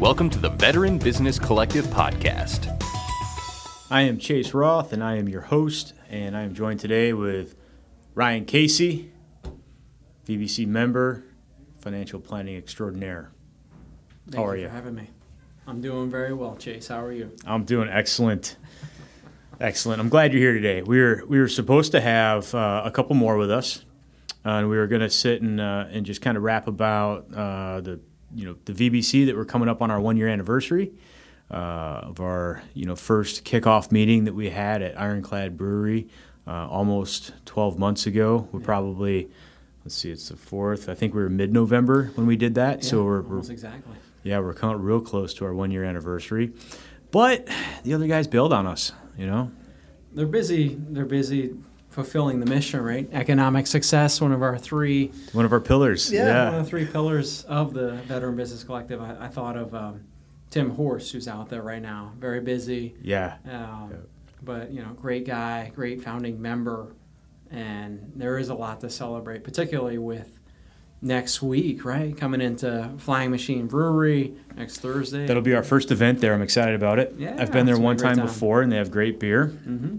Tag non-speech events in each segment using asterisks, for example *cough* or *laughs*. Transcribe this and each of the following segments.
Welcome to the Veteran Business Collective podcast. I am Chase Roth, and I am your host, and I am joined today with Ryan Casey, VBC member, financial planning extraordinaire. Thank How are you you? for having me. I'm doing very well, Chase. How are you? I'm doing excellent. Excellent. I'm glad you're here today. We were we were supposed to have uh, a couple more with us, uh, and we were going to sit and uh, and just kind of rap about uh, the you know the VBC that we're coming up on our one year anniversary uh, of our you know first kickoff meeting that we had at Ironclad Brewery uh, almost 12 months ago. We're probably let's see, it's the fourth. I think we were mid November when we did that. so Yeah, we're, we're exactly. yeah, we're coming real close to our one year anniversary. But the other guys bailed on us, you know? They're busy. They're busy fulfilling the mission, right? Economic success, one of our three. One of our pillars. one Yeah. of the three pillars of the Veteran Business Collective. I, I thought of um, Tim Horse, who's out there right now, very busy. Yeah. Um, Yeah. But you know, great guy, great founding member, and there is a lot to celebrate, particularly with next week, right? Coming into Flying Machine Brewery next Thursday. That'll be our first event there. I'm excited about it. Yeah, I've been there it's gonna be one time time. before, and they have great beer. hmm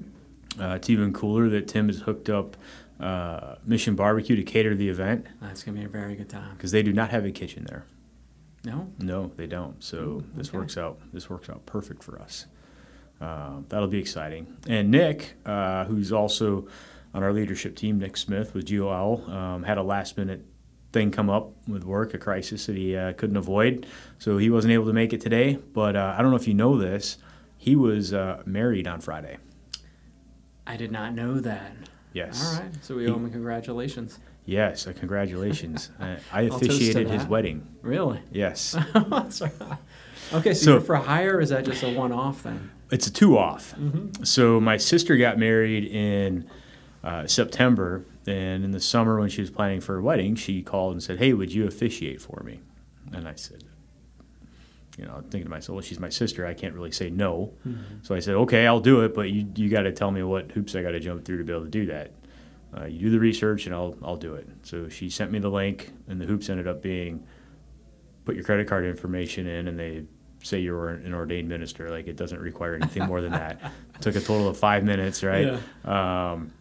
Uh, it's even cooler that Tim has hooked up uh, Mission Barbecue to cater the event That's gonna be a very good time. because they do not have a kitchen there. No, No, they don't. So Ooh, this okay. works out. This works out perfect for us. Uh, that'll be exciting. And Nick, uh, who's also on our leadership team, Nick Smith with GOL, um, had a last minute thing come up with work, a crisis that he uh, couldn't avoid. So he wasn't able to make it today. But uh, I don't know if you know this. He was uh, married on Friday. I did not know that. Yes. All right, so we owe him congratulations. Yes. Uh, congratulations. *laughs* uh, I to officiated his wedding. Really? Yes. *laughs* That's right. Okay, so, So- you're for hire? Or is that just a one-off then? It's a two off. Mm-hmm. So my sister got married in uh, September, and in the summer when she was planning for her wedding, she called and said, "Hey, would you officiate for me?" And I said, "You know, thinking to myself, well, she's my sister. I can't really say no." So I said, "Okay, I'll do it, but you you got to tell me what hoops I got to jump through to be able to do that." Uh, you do the research, and I'll I'll do it. So she sent me the link, and the hoops ended up being put your credit card information in, and they say you're an ordained minister. Like it doesn't require anything more than that. It *laughs* took a total of five minutes, right? Um,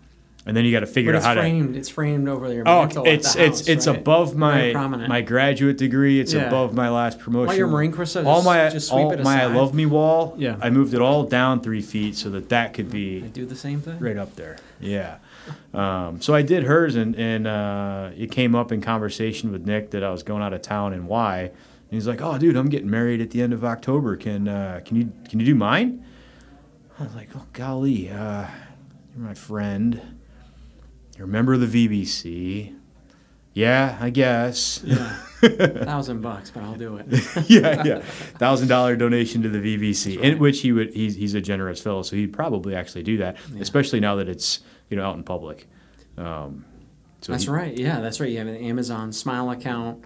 and then you got to figure out it's how framed. It's framed over your to. Oh, it's the it's house, it's right? above my my graduate degree. It's Yeah. above my last promotion. All your Marine Corps says all my just sweep all it my I love me wall. Yeah. I moved it all down three feet so that that could I be do the same thing. right up there. Yeah. Um, so I did hers, and and uh, it came up in conversation with Nick that I was going out of town and why. And he's like, "Oh, dude, I'm getting married at the end of October. Can uh, can you can you do mine?" I was like, "Oh, golly, uh, you're my friend. You're a member of the VBC. Yeah, I guess. Yeah, *laughs* thousand bucks, but I'll do it. *laughs* yeah, yeah. Thousand dollar donation to the VBC, That's in which he would. He's, he's a generous fellow, so he'd probably actually do that, Yeah. especially now that it's you know out in public. Um, so that's he- right. Yeah, that's right. You have an Amazon Smile account.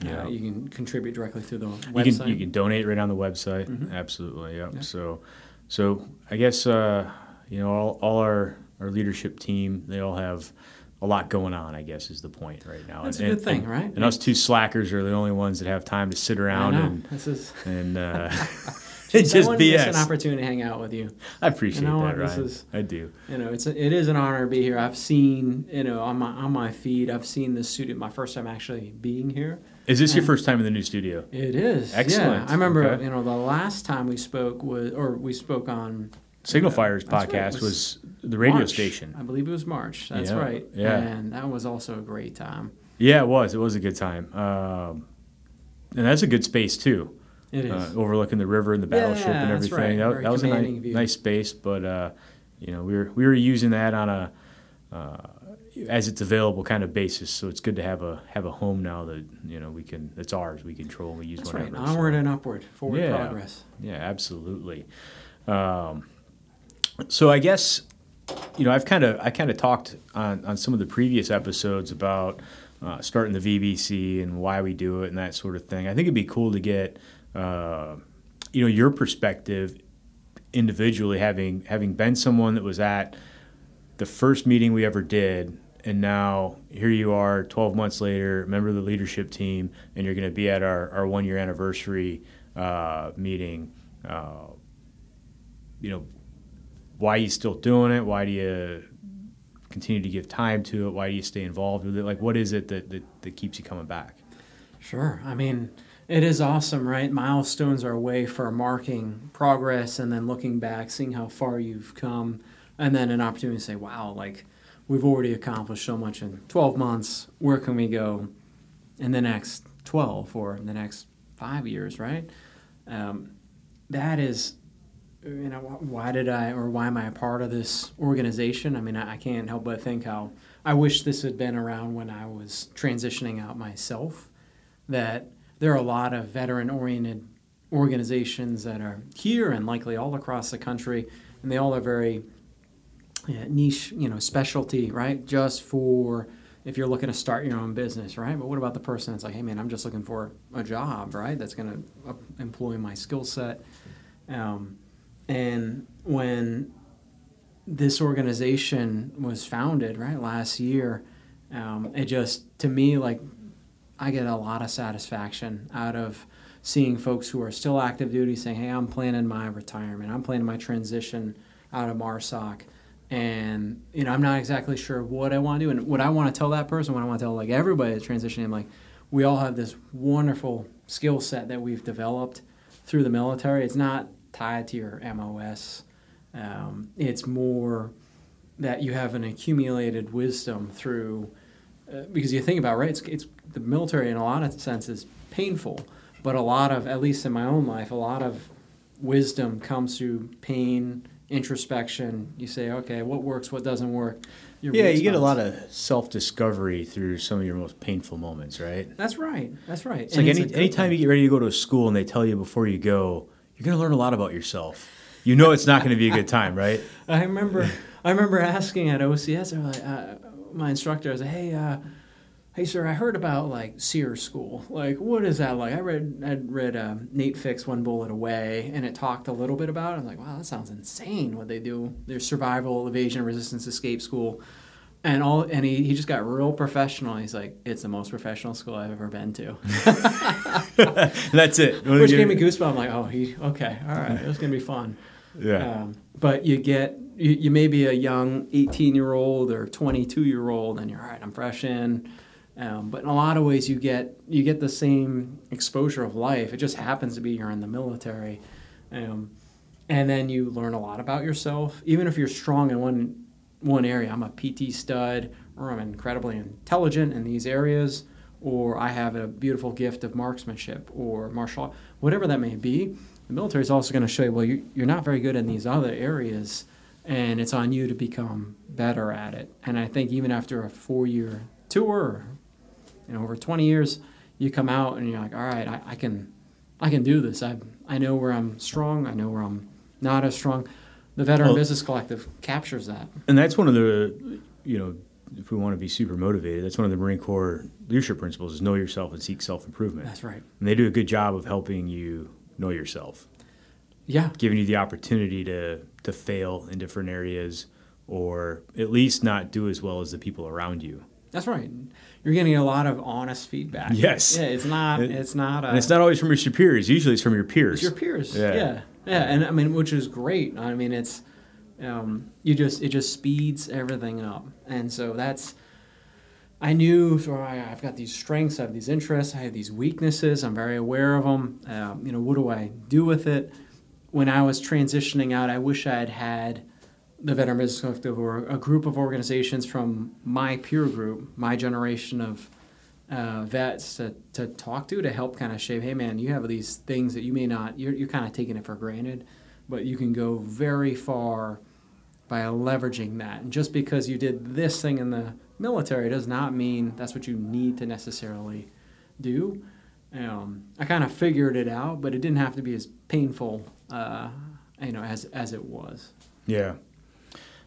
Yeah. Uh, you can contribute directly through the You website. can you can donate right on the website. Mhm. Absolutely, yeah. Yeah. So, so I guess uh, you know all, all our our leadership team they all have a lot going on. I guess is the point right now. That's a and, good thing, and- right? And us two slackers are the only ones that have time to sit around and This is and uh, *laughs* *laughs* Jeez, just I wouldn't miss an opportunity to hang out with you. I appreciate You know that, this Ryan. is- I do. You know, it's a, it is an honor to be here. I've seen, you know, on my on my feed, I've seen the studio. My first time actually being here. Is this your first time in the new studio? It is Excellent. Yeah. I remember, Okay. you know, the last time we spoke was, or we spoke on Signal Fires that's right. podcast was, was the radio March. station. I believe it was March. That's Yeah, right. yeah. and that was also a great time. Yeah, it was. It was a good time. Um, and that's a good space too. It is. uh, overlooking the river and the battleship Yeah, and that's everything. right. That, that was a nice, nice space, but uh, you know we were we were using that on a uh, as it's available kind of basis. So it's good to have a have a home now that you know we can it's ours. We control. We use That's right. whatever. so- Onward and upward, forward Yeah. progress. Yeah, absolutely. Um, so I guess you know I've kind of I kind of talked on on some of the previous episodes about uh, starting the VBC and why we do it and that sort of thing. I think it'd be cool to get uh, you know your perspective individually, having having been someone that was at the first meeting we ever did. And now here you are, 12 months later, member of the leadership team, and you're going to be at our, our one year anniversary uh, meeting. Uh, you know, why are you still doing it? Why do you continue to give time to it? Why do you stay involved with it? Like, what is it that, that, that keeps you coming back? Sure. I mean, it is awesome, right? Milestones are a way for marking progress and then looking back, seeing how far you've come, and then an opportunity to say, wow, like we've already accomplished so much in 12 months. Where can we go in the next 12 or in the next five years, right? Um, that is, you know, why did I or why am I a part of this organization? I mean, I, can't help but think how I wish this had been around when I was transitioning out myself. That there are a lot of veteran oriented organizations that are here and likely all across the country, and they all are very yeah, niche, you know, specialty, right? Just for if you're looking to start your own business, right? But what about the person that's like, hey, man, I'm just looking for a job, right? That's going to employ my skill set. Um, and when this organization was founded, right, last year, um, it just, to me, like, I get a lot of satisfaction out of seeing folks who are still active duty saying, hey, I'm planning my retirement, I'm planning my transition out of MARSOC. And you know i'm not exactly sure what i want to do. And what i want to tell that person what i want to tell like everybody that's transitioning like we all have this wonderful skill set that we've developed through the military. It's not tied to your mos um, it's more that you have an accumulated wisdom through uh, because you think about right it's, it's the military in a lot of senses painful but a lot of at least in my own life a lot of wisdom comes through pain introspection. You say, okay, what works, what doesn't work. Your yeah, you get a lot of self discovery through some of your most painful moments, right? That's right. That's right. It's and like it's any, anytime you get ready to go to a school and they tell you before you go, you're going to learn a lot about yourself. You know it's not going to be a good time, *laughs* right? I remember, I remember asking at OCS, like, uh, my instructor, I was like, hey, uh, hey sir i heard about like SERE school like what is that like i read i read uh, Nate Fick's one bullet away and it talked a little bit about it i'm like wow that sounds insane what they do their survival evasion resistance escape school and all and he, he just got real professional. He's like it's the most professional school i've ever been to. *laughs* That's it. *laughs* Which gave me goosebumps. I'm like oh he okay all right it's gonna be fun. Yeah. Um, but you get you, you may be a young 18 year old or 22 year old and you're all right i'm fresh in. Um, but in a lot of ways, you get you get the same exposure of life. It just happens to be you're in the military, um, and then you learn a lot about yourself. Even if you're strong in one one area, I'm a PT stud, or I'm incredibly intelligent in these areas, or I have a beautiful gift of marksmanship or martial, whatever that may be. The military is also going to show you, well, you, you're not very good in these other areas, and it's on you to become better at it. And I think even after a four year tour, you know over 20 years you come out and you're like all right I, I can i can do this i i know where i'm strong i know where i'm not as strong the veteran well, business collective captures that and that's one of the you know if we want to be super motivated that's one of the marine corps leadership principles is know yourself and seek self-improvement that's right and they do a good job of helping you know yourself yeah giving you the opportunity to to fail in different areas or at least not do as well as the people around you that's right. You're getting a lot of honest feedback. Yes. Yeah, it's not. It, it's not. A, and it's not always from your superiors. Usually, it's from your peers. your peers. Yeah. yeah. Yeah. And I mean, which is great. I mean, it's um, you just it just speeds everything up, and so that's. I knew so I, have got these strengths, I have these interests, I have these weaknesses. I'm very aware of them. Um, you know, what do I do with it? When I was transitioning out, I wish I had had the Veteran Business Collective were a group of organizations from my peer group, my generation of uh, vets to, to talk to to help kind of shape, hey man, you have these things that you may not, you're, you're kind of taking it for granted, but you can go very far by leveraging that. And just because you did this thing in the military does not mean that's what you need to necessarily do. Um, I kind of figured it out, but it didn't have to be as painful, uh, you know, as as it was. Yeah.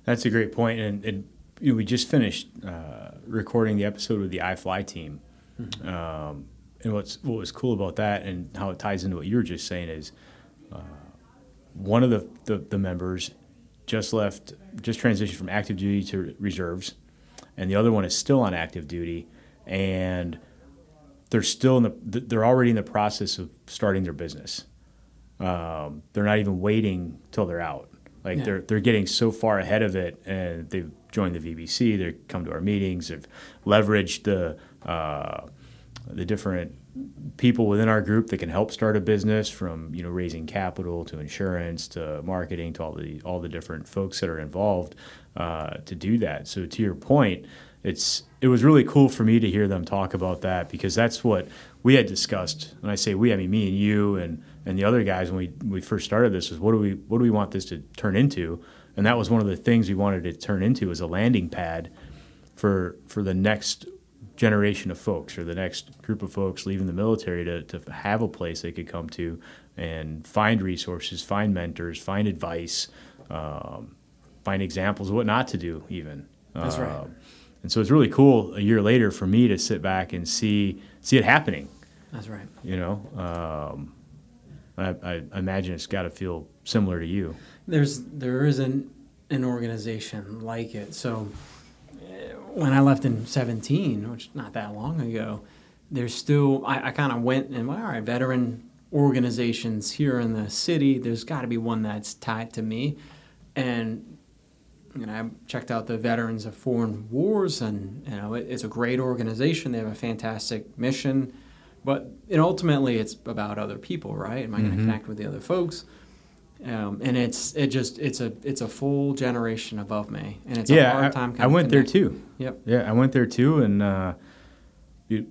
That's a great point, and, you know, we just finished uh, recording the episode with the iFly team, mm-hmm. um, and what's what was cool about that, and how it ties into what you were just saying is, uh, one of the, the, the members just left, just transitioned from active duty to reserves, and the other one is still on active duty, and they're still in the they're already in the process of starting their business. um, they're not even waiting till they're out. Like Yeah. they're they're getting so far ahead of it, and they've joined the VBC. they've come to our meetings. They've leveraged the uh, the different people within our group that can help start a business, from you know raising capital to insurance to marketing to all the all the different folks that are involved uh, to do that. So to your point, it's it was really cool for me to hear them talk about that because that's what we had discussed. and I say we, I mean me and you and and the other guys when we we first started this was what do we what do we want this to turn into? And that was one of the things we wanted to turn into as a landing pad for for the next generation of folks or the next group of folks leaving the military to, to have a place they could come to and find resources, find mentors, find advice, um, find examples of what not to do, even. That's right. Um, and so it's really cool a year later for me to sit back and see see it happening. That's right. You know, um, I, I imagine it's got to feel similar to you. There's there isn't an organization like it. So when I left in 17, which not that long ago, there's still I, I kind of went and well, all right, veteran organizations here in the city. There's got to be one that's tied to me, and you know I checked out the Veterans of Foreign Wars, and you know it, it's a great organization. They have a fantastic mission. But and ultimately, it's about other people, right? Am I going to mm-hmm. connect with the other folks? Um, and it's it just it's a it's a full generation above me, and it's a yeah, hard I, time. I went there too. Yep. Yeah, I went there too, and uh, you,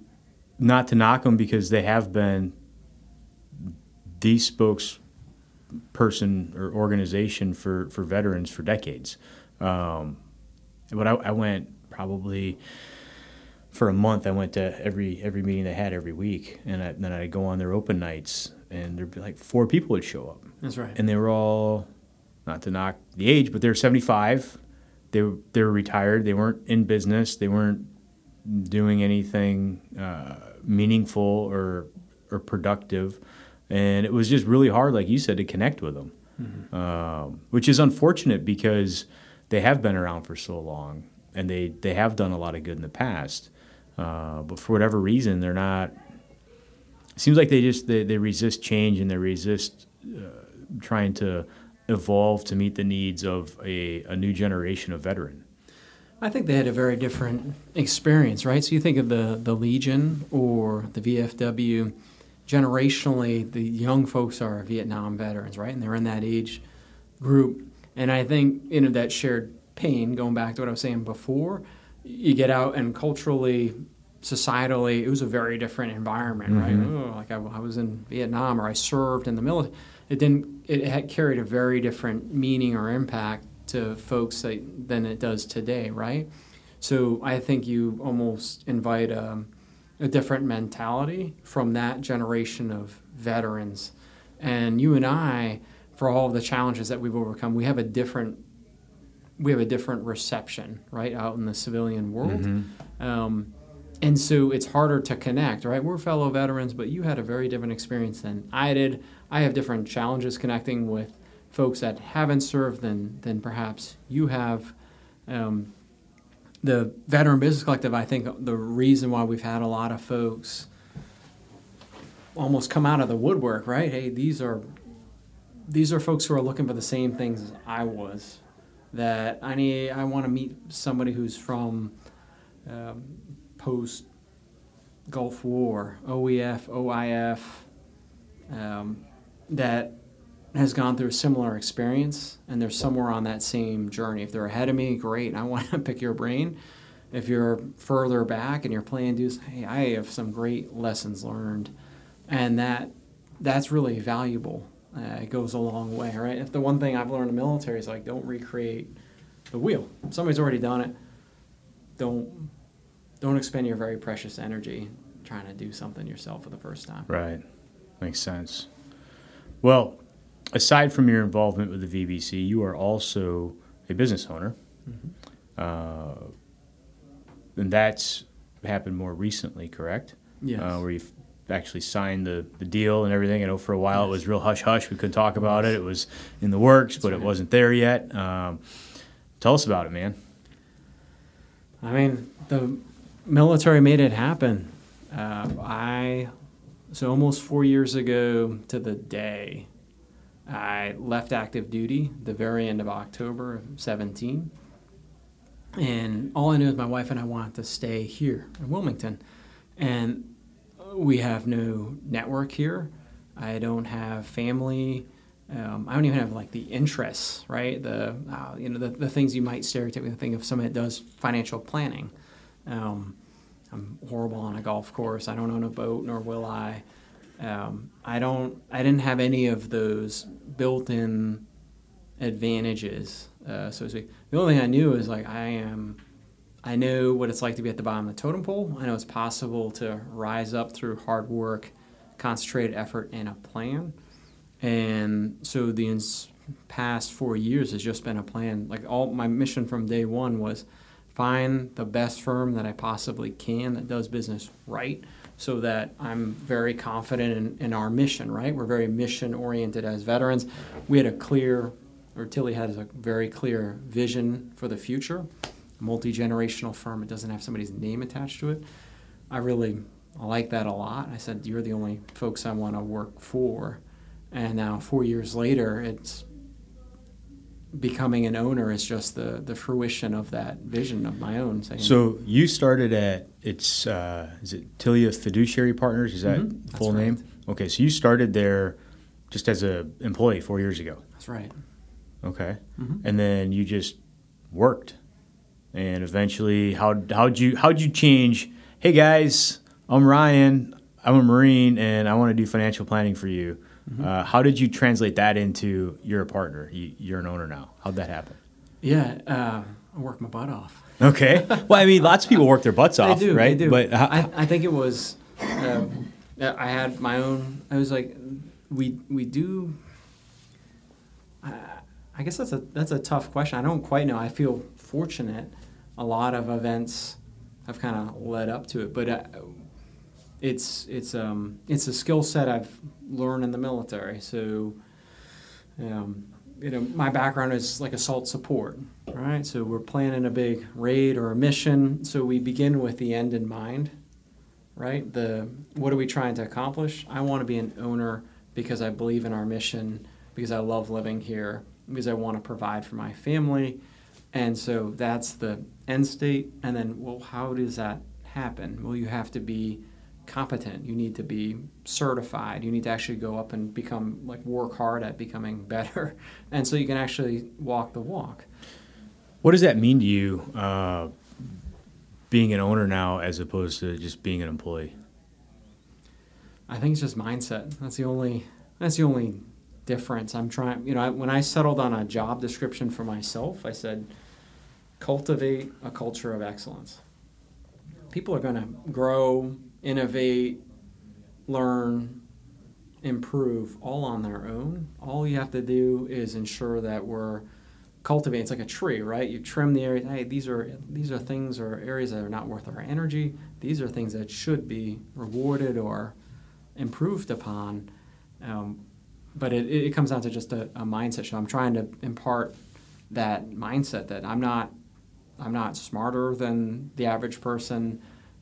not to knock them because they have been the spokesperson or organization for, for veterans for decades. Um, but I, I went probably for a month. I went to every every meeting they had every week, and, I, then I'd go on their open nights, and there'd be like four people would show up That's right. and they were all not to knock the age, but they were 75. They were, they were retired. They weren't in business. They weren't doing anything uh, meaningful or or productive, and it was just really hard, like you said, to connect with them, um, which is unfortunate because they have been around for so long and they they have done a lot of good in the past, uh, but for whatever reason, they're not. It seems like they just they, they resist change and they resist uh, trying to evolve to meet the needs of a, a new generation of veteran. I think they had a very different experience, right? So you think of the the Legion or the VFW. Generationally, the young folks are Vietnam veterans, right? And they're in that age group. And I think you know that shared pain. Going back to what I was saying before, you get out and culturally, societally, it was a very different environment, right? Oh, like I, I was in Vietnam or I served in the military. It didn't. It had carried a very different meaning or impact to folks that, than it does today, right? So I think you almost invite a, a different mentality from that generation of veterans. And you and I, for all of the challenges that we've overcome, we have a different we have a different reception, right, out in the civilian world. Mm-hmm. Um, and so it's harder to connect, right? We're fellow veterans, but you had a very different experience than I did. I have different challenges connecting with folks that haven't served than than perhaps you have. Um, the Veteran Business Collective, I think the reason why we've had a lot of folks almost come out of the woodwork, right? Hey, these are these are folks who are looking for the same things as I was. That I need, I want to meet somebody who's from um, post Gulf War, OEF, OIF, um, that has gone through a similar experience and they're somewhere on that same journey. If they're ahead of me, great. I *laughs* want to pick your brain. If you're further back and you're playing dudes, hey, I have some great lessons learned, and that that's really valuable. Uh, it goes a long way, right? If the one thing I've learned in the military is like, don't recreate the wheel. Somebody's already done it. Don't don't expend your very precious energy trying to do something yourself for the first time. Right. Makes sense. Well, aside from your involvement with the VBC, you are also a business owner. Uh, and that's happened more recently, correct? Yes. Uh, where you've actually signed the, the deal and everything. I know for a while it was real hush hush. We couldn't talk about it. It was in the works, but it wasn't there yet. Um, tell us about it, man. I mean, the military made it happen. Uh, I so almost four years ago to the day, I left active duty the very end of October of 17. And all I knew is my wife and I wanted to stay here in Wilmington. And we have no network here. I don't have family. Um, I don't even have like the interests, right? The uh, you know the, the things you might stereotypically think of somebody that does financial planning. Um, I'm horrible on a golf course. I don't own a boat, nor will I. Um, I don't. I didn't have any of those built-in advantages, uh, so to speak. The only thing I knew is like I am. I know what it's like to be at the bottom of the totem pole. I know it's possible to rise up through hard work, concentrated effort, and a plan. And so the ins- past four years has just been a plan. Like all my mission from day one was find the best firm that I possibly can that does business right so that I'm very confident in, in our mission, right? We're very mission oriented as veterans. We had a clear, or Tilia has a very clear vision for the future. A multi generational firm, it doesn't have somebody's name attached to it. I really I like that a lot. I said, You're the only folks I want to work for. And now, four years later, it's becoming an owner is just the, the fruition of that vision of my own. Saying, So you started at it's uh, is it Tilia Fiduciary Partners? Is that Mhm, full that's name? right. Okay, so you started there just as a employee four years ago. That's right. Okay, Mhm. and then you just worked, and eventually, how how'd you how'd you change? Hey guys, I'm Ryan. I'm a Marine, and I want to do financial planning for you. Mm-hmm. Uh, how did you translate that into you're a partner? You, you're an owner now. How'd that happen? Yeah, uh, I worked my butt off. Okay. Well, I mean, lots of people work their butts off, they do, right? They do. But how, I, I think it was. Um, I had my own. I was like, we we do. I, I guess that's a that's a tough question. I don't quite know. I feel fortunate. A lot of events have kind of led up to it, but uh, it's it's um it's a skill set I've learned in the military. So. Um, you know, my background is like assault support, right? So we're planning a big raid or a mission. So we begin with the end in mind, right? The what are we trying to accomplish? I want to be an owner because I believe in our mission, because I love living here, because I want to provide for my family. And so that's the end state. And then, well, how does that happen? Well, you have to be competent. You need to be certified. You need to actually go up and become like work hard at becoming *laughs* better. And so you can actually walk the walk. what does that mean to you, uh, being an owner now as opposed to just being an employee? I think it's just mindset. That's the only that's the only difference. I'm trying, you know, I, when I settled on a job description for myself, I said cultivate a culture of excellence. People are going to grow, innovate, learn, improve all on their own. All you have to do is ensure that we're cultivating. It's like a tree, right? You trim the area. Hey, these are these are things or areas that are not worth our energy. These are things that should be rewarded or improved upon. Um, but it, it comes down to just a, a mindset. So I'm trying to impart that mindset that I'm not I'm not smarter than the average person.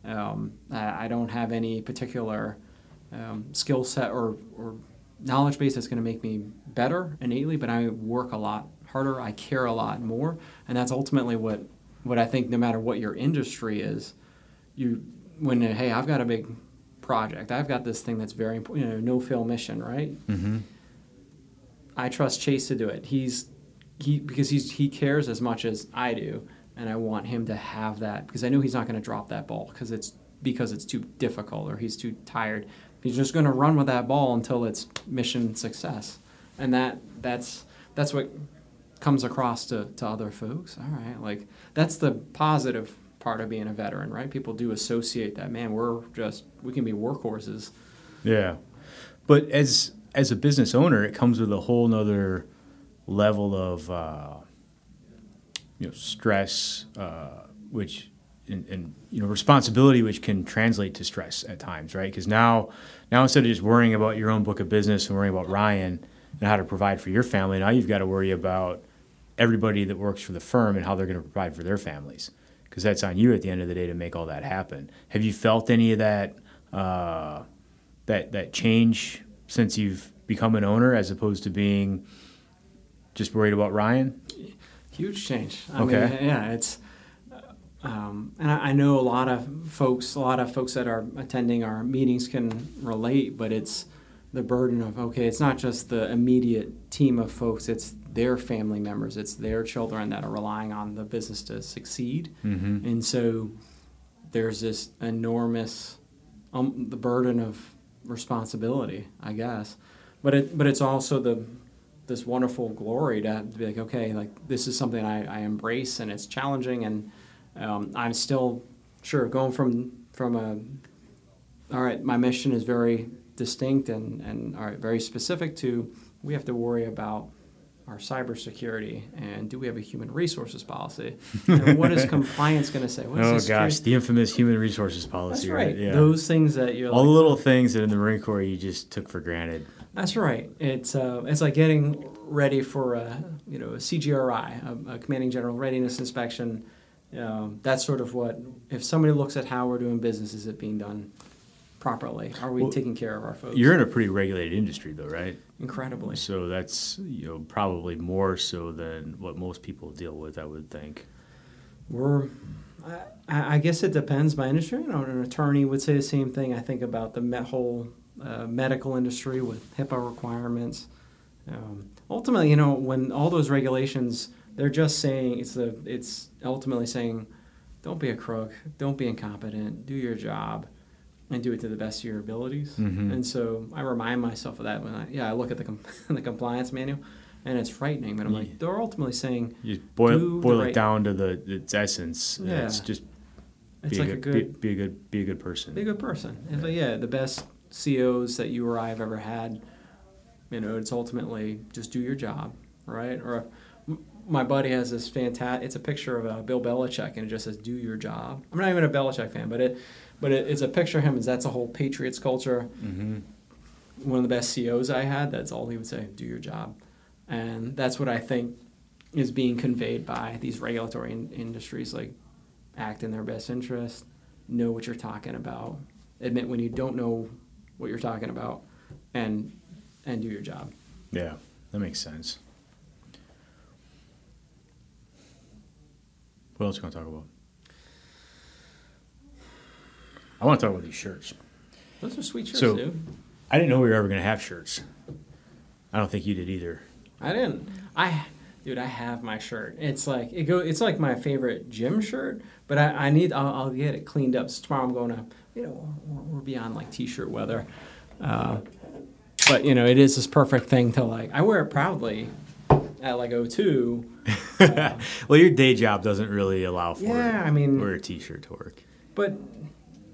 Um, I, I don't have any particular um, skill set or, or knowledge base that's going to make me better innately, but I work a lot harder. I care a lot more, and that's ultimately what what I think. No matter what your industry is, you when hey, I've got a big project. I've got this thing that's very important. You know, no fail mission, right? Mm-hmm. I trust Chase to do it. He's he because he's he cares as much as I do, and I want him to have that because I know he's not going to drop that ball because it's because it's too difficult or he's too tired. He's just going to run with that ball until it's mission success, and that that's that's what comes across to, to other folks. All right, like that's the positive part of being a veteran, right? People do associate that. Man, we're just we can be workhorses. Yeah, but as as a business owner, it comes with a whole nother level of uh, you know stress, uh, which and, and you know responsibility, which can translate to stress at times, right? Because now now instead of just worrying about your own book of business and worrying about Ryan and how to provide for your family, now you've got to worry about everybody that works for the firm and how they're going to provide for their families because that's on you at the end of the day to make all that happen. Have you felt any of that uh, that that change since you've become an owner as opposed to being just worried about Ryan? Huge change. I Okay. mean, yeah, it's. Um, and I, I know a lot of folks, a lot of folks that are attending our meetings can relate, but it's the burden of okay, it's not just the immediate team of folks; it's their family members, it's their children that are relying on the business to succeed, Mm-hmm. and so there's this enormous um, the burden of responsibility, I guess. But it but it's also the this wonderful glory to, to be like, okay, like this is something I, I embrace and it's challenging and um, I'm still sure going from from a all right, my mission is very distinct and, and all right, very specific to we have to worry about our cybersecurity and do we have a human resources policy? and what is *laughs* compliance going to say? What is Oh security- gosh, the infamous human resources policy. That's right. Yeah. Those things that you're All the little things that in the Marine Corps you just took for granted. That's right. It's uh, it's like getting ready for a you know a CGRI, a, a commanding general readiness inspection. Um, that's sort of what if somebody looks at how we're doing business, is it being done properly? Are we Well, taking care of our folks? You're in a pretty regulated industry, though, right? incredibly. So that's you know probably more so than what most people deal with. I would think. We're I, I guess it depends by industry. You know, an attorney would say the same thing. I think about the whole uh, medical industry with HIPAA requirements. Um, ultimately, you know, when all those regulations, they're just saying it's the it's ultimately saying, don't be a crook, don't be incompetent, do your job, and do it to the best of your abilities. Mhm. And so I remind myself of that when I yeah I look at the com- *laughs* the compliance manual, and it's frightening. But I'm Yeah. like they're ultimately saying You just boil Do boil it down to the its essence. Yeah. It's just it's be like a a good, good be, be a good be a good person. Be a good person. And, But yeah, the best COs that you or I have ever had, you know, it's ultimately just do your job, right? Or my buddy has this fantastic. It's a picture of uh, Bill Belichick, and it just says "Do your job." I'm not even a Belichick fan, but it, but it, it's a picture of him. and that's a whole Patriots culture. hmm One of the best COs I had. That's all he would say: "Do your job," and that's what I think is being conveyed by these regulatory in- industries. Like, act in their best interest, know what you're talking about, admit when you don't know what you're talking about, and and do your job. Yeah, that makes sense. What else are you gonna talk about? I want to talk about these shirts. Those are sweet shirts, So- dude. I didn't know we were ever going to have shirts. I don't think you did either. I didn't. I, dude, I have my shirt. It's like it go. It's like my favorite gym shirt, but I, I need. I'll, I'll get it cleaned up. So tomorrow I'm going to. You know, we're, we're beyond like t-shirt weather. Uh, but you know, it is this perfect thing to like. I wear it proudly at like O2. *laughs* well, your day job doesn't really allow for it. Yeah, I mean- wear a t-shirt to work. But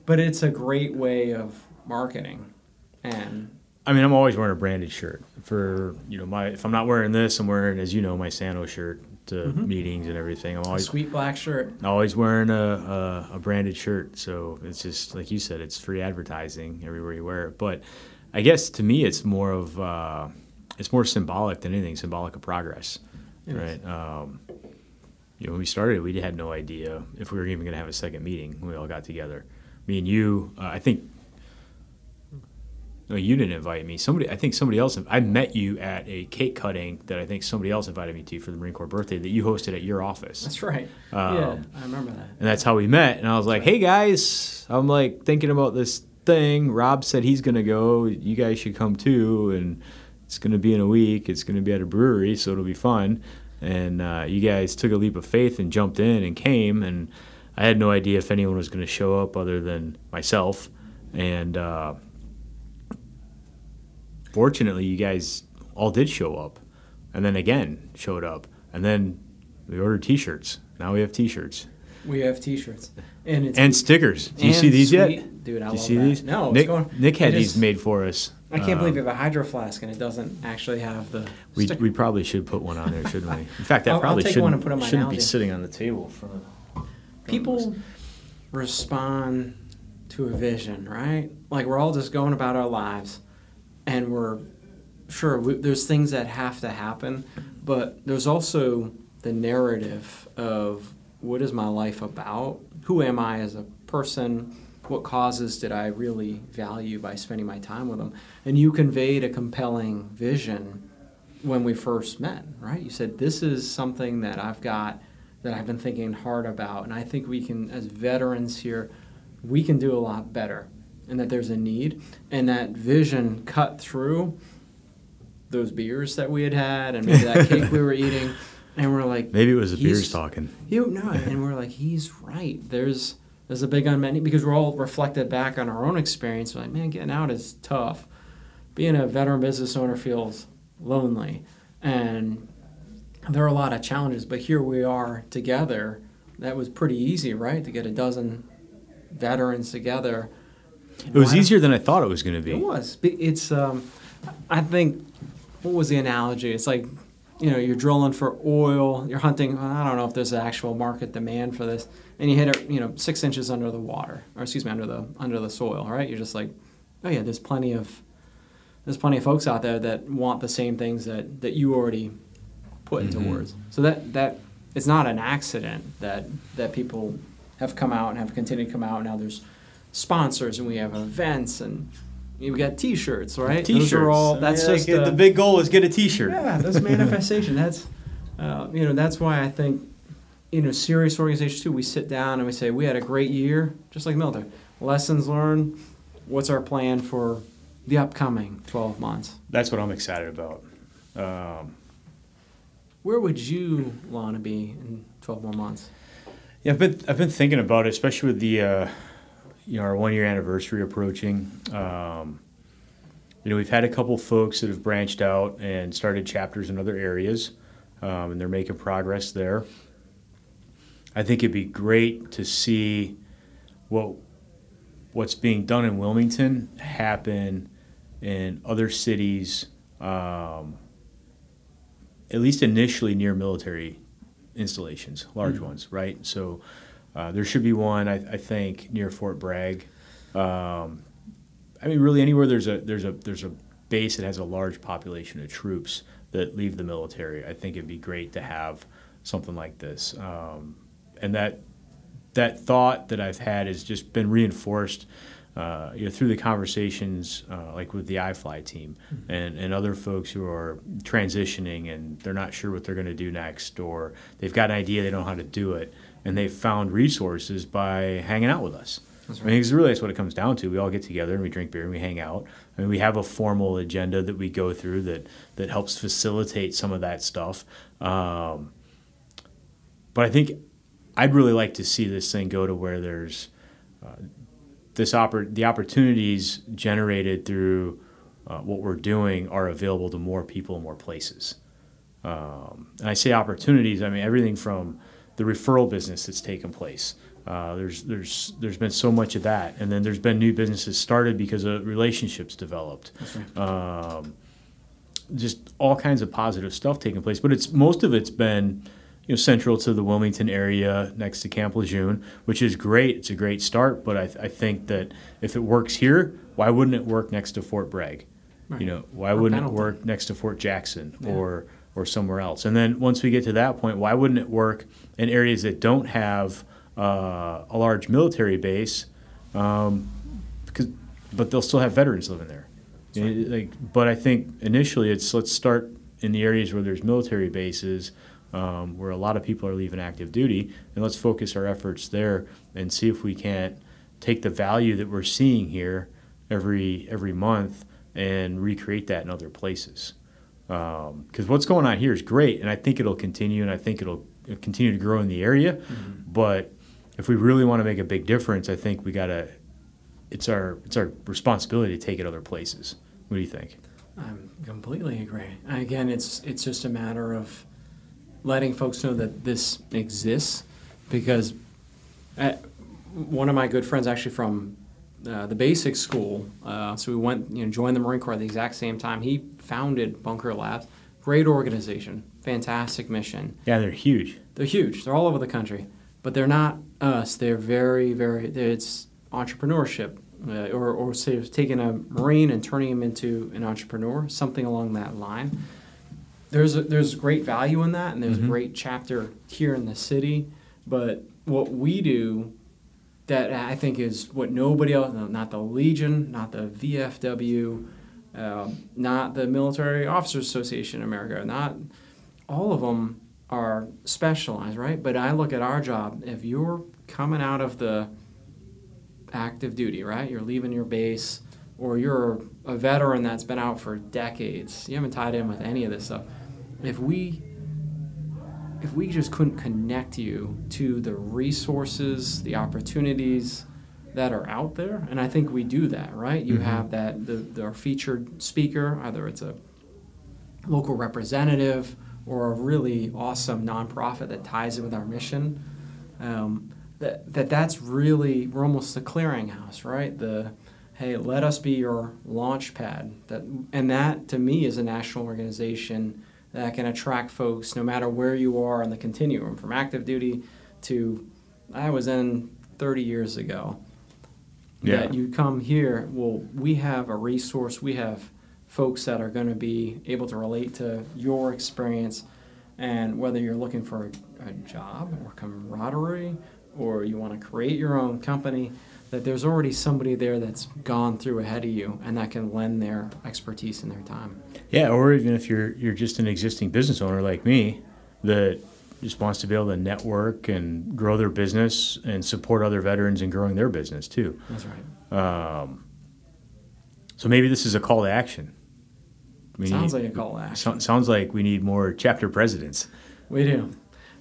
but it's a great way of marketing, and I mean, I'm always wearing a branded shirt for you know my. If I'm not wearing this, I'm wearing, as you know, my Sano shirt to meetings and everything. I'm always a sweet black shirt. always wearing a, a, a branded shirt. So it's just like you said, it's free advertising everywhere you wear it. But I guess to me, it's more of uh, it's more symbolic than anything, symbolic of progress, It right? Um, you know, when we started, we had no idea if we were even going to have a second meeting. when We all got together. Me and you, uh, I think. No, you didn't invite me. Somebody, I think somebody else. I met you at a cake cutting that I think somebody else invited me to for the Marine Corps birthday that you hosted at your office That's right. Um, yeah, I remember that. and that's how we met. And I was like, "Hey guys, I'm like thinking about this thing. Rob said he's gonna go. You guys should come too. And it's gonna be in a week. It's gonna be at a brewery, so it'll be fun." And uh, you guys took a leap of faith and jumped in and came. And I had no idea if anyone was gonna show up other than myself. And uh, fortunately, you guys all did show up, and then again showed up, and then we ordered T-shirts. Now we have T-shirts. We have T-shirts, and it's and stickers. Do you and see these yet? Dude, I Do you see that. these? No, Nick. going- Nick had it these made for us. I can't Um, believe you have a hydro flask and it doesn't actually have the. We, sticker. we probably should put one on there, shouldn't we? In fact, that I'll- I'll probably shouldn't, put on shouldn't be sitting on the table. For, People respond to a vision, right? Like we're all just going about our lives, and we're sure we, there's things that have to happen, but there's also the narrative of what is my life about? Who am I as a person? what causes did I really value by spending my time with them? And you conveyed a compelling vision when we first met, right? You said, This is something that I've got that I've been thinking hard about. And I think we can, as veterans here, we can do a lot better and that there's a need. And that vision cut through those beers that we had had and maybe that cake we were eating. *laughs* And we're like, maybe it was the beers talking. You know and we're like, he's right. There's there's a big unmet need because we're all reflected back on our own experience. We're like, man, getting out is tough. Being a veteran business owner feels lonely, and there are a lot of challenges. But here we are together. That was pretty easy, right? To get a dozen veterans together. It was easier than I thought it was going to be. It was. It's. Um, I think. What was the analogy? It's like, you know, you're drilling for oil. You're hunting. I don't know if there's an actual market demand for this, and you hit it, you know, six inches under the water, or excuse me, under the under the soil. Right? You're just like, oh yeah, there's plenty of there's plenty of folks out there that want the same things that that you already put into Mhm. words. So that that it's not an accident that that people have come out and have continued to come out. Now there's sponsors and we have events and we got T-shirts, right? T-shirts. Those are all. That's Yeah, just like, uh, the big goal is get a T-shirt. yeah, that's *laughs* manifestation. that's uh, you know that's why I think you know serious organizations too. We sit down and we say we had a great year, just like military. Lessons learned. What's our plan for the upcoming 12 months? That's what I'm excited about. Um, Where would you want to be in 12 more months? Yeah, I've been I've been thinking about it, especially with the uh, you know our one year anniversary approaching. Um, you know, we've had a couple folks that have branched out and started chapters in other areas, um, and they're making progress there. I think it'd be great to see what what's being done in Wilmington happen in other cities, um, at least initially near military installations, large ones, right? So uh, there should be one, I, I think, near Fort Bragg. Um, I mean, really anywhere there's a there's a there's a base that has a large population of troops that leave the military. I think it'd be great to have something like this, um, and that that thought that I've had has just been reinforced. Uh, you know, through the conversations, uh, like with the iFly team and, and other folks who are transitioning and they're not sure what they're going to do next, or they've got an idea, they don't know how to do it, and they've found resources by hanging out with us. That's I mean, because really that's what it comes down to. We all get together and we drink beer and we hang out. I mean, we have a formal agenda that we go through that that helps facilitate some of that stuff. Um, but I think I'd really like to see this thing go to where there's uh, this oppor- the opportunities generated through uh, what we're doing are available to more people in more places. Um, and I say opportunities, I mean everything from the referral business that's taken place. Uh, there's there's there's been so much of that, and then there's been new businesses started because of relationships developed. Um, just all kinds of positive stuff taking place, but it's most of it's been you know central to the Wilmington area next to Camp Lejeune, which is great. It's a great start, but I, I think that if it works here, why wouldn't it work next to Fort Bragg? Right. You know, why Or wouldn't it work next to Fort Jackson Yeah. or or somewhere else? And then once we get to that point, why wouldn't it work in areas that don't have uh, a large military base? Um, because, but they'll still have veterans living there. Right. You know, Like, but I think initially it's let's start in the areas where there's military bases, um, where a lot of people are leaving active duty, and let's focus our efforts there and see if we can't take the value that we're seeing here every every month and recreate that in other places. Because what's going on here is great, and I think it'll continue, and I think it'll continue to grow in the area. But if we really want to make a big difference, I think we got to. It's our it's our responsibility to take it other places. What do you think? I completely agree. Again, it's it's just a matter of letting folks know that this exists because uh, one of my good friends actually from uh, the basic school, uh, so we went you know joined the Marine Corps at the exact same time. He founded Bunker Labs, great organization, fantastic mission. Yeah, they're huge. They're huge. They're all over the country, but they're not us. They're very, very. It's entrepreneurship, uh, or or say taking a marine and turning him into an entrepreneur, something along that line. There's a, there's great value in that, and there's Mhm. a great chapter here in the city. But what we do that I think is what nobody else, not the Legion, not the VFW, um, not the Military Officers Association in America, not all of them are specialized, right? But I look at our job. If you're coming out of the active duty, right? You're leaving your base, or you're a veteran that's been out for decades. You haven't tied in with any of this stuff. If we if we just couldn't connect you to the resources, the opportunities that are out there, and I think we do that, right? You mm-hmm. have that the, the, featured speaker, either it's a local representative or a really awesome nonprofit that ties in with our mission. Um, that, that that's really we're almost the clearinghouse, right? The hey, let us be your launch pad. That and that to me is a national organization that can attract folks no matter where you are on the continuum, from active duty to I was in 30 years ago. Yeah. That you come here, well, we have a resource. We have folks that are going to be able to relate to your experience, and whether you're looking for a, a job or camaraderie, or you want to create your own company, that there's already somebody there that's gone through ahead of you and that can lend their expertise and their time. Yeah, or even if you're you're just an existing business owner like me that just wants to be able to network and grow their business and support other veterans in growing their business too. That's right. Um, so maybe this is a call to action. We sounds need, like a call to action. sounds like we need more chapter presidents. We do.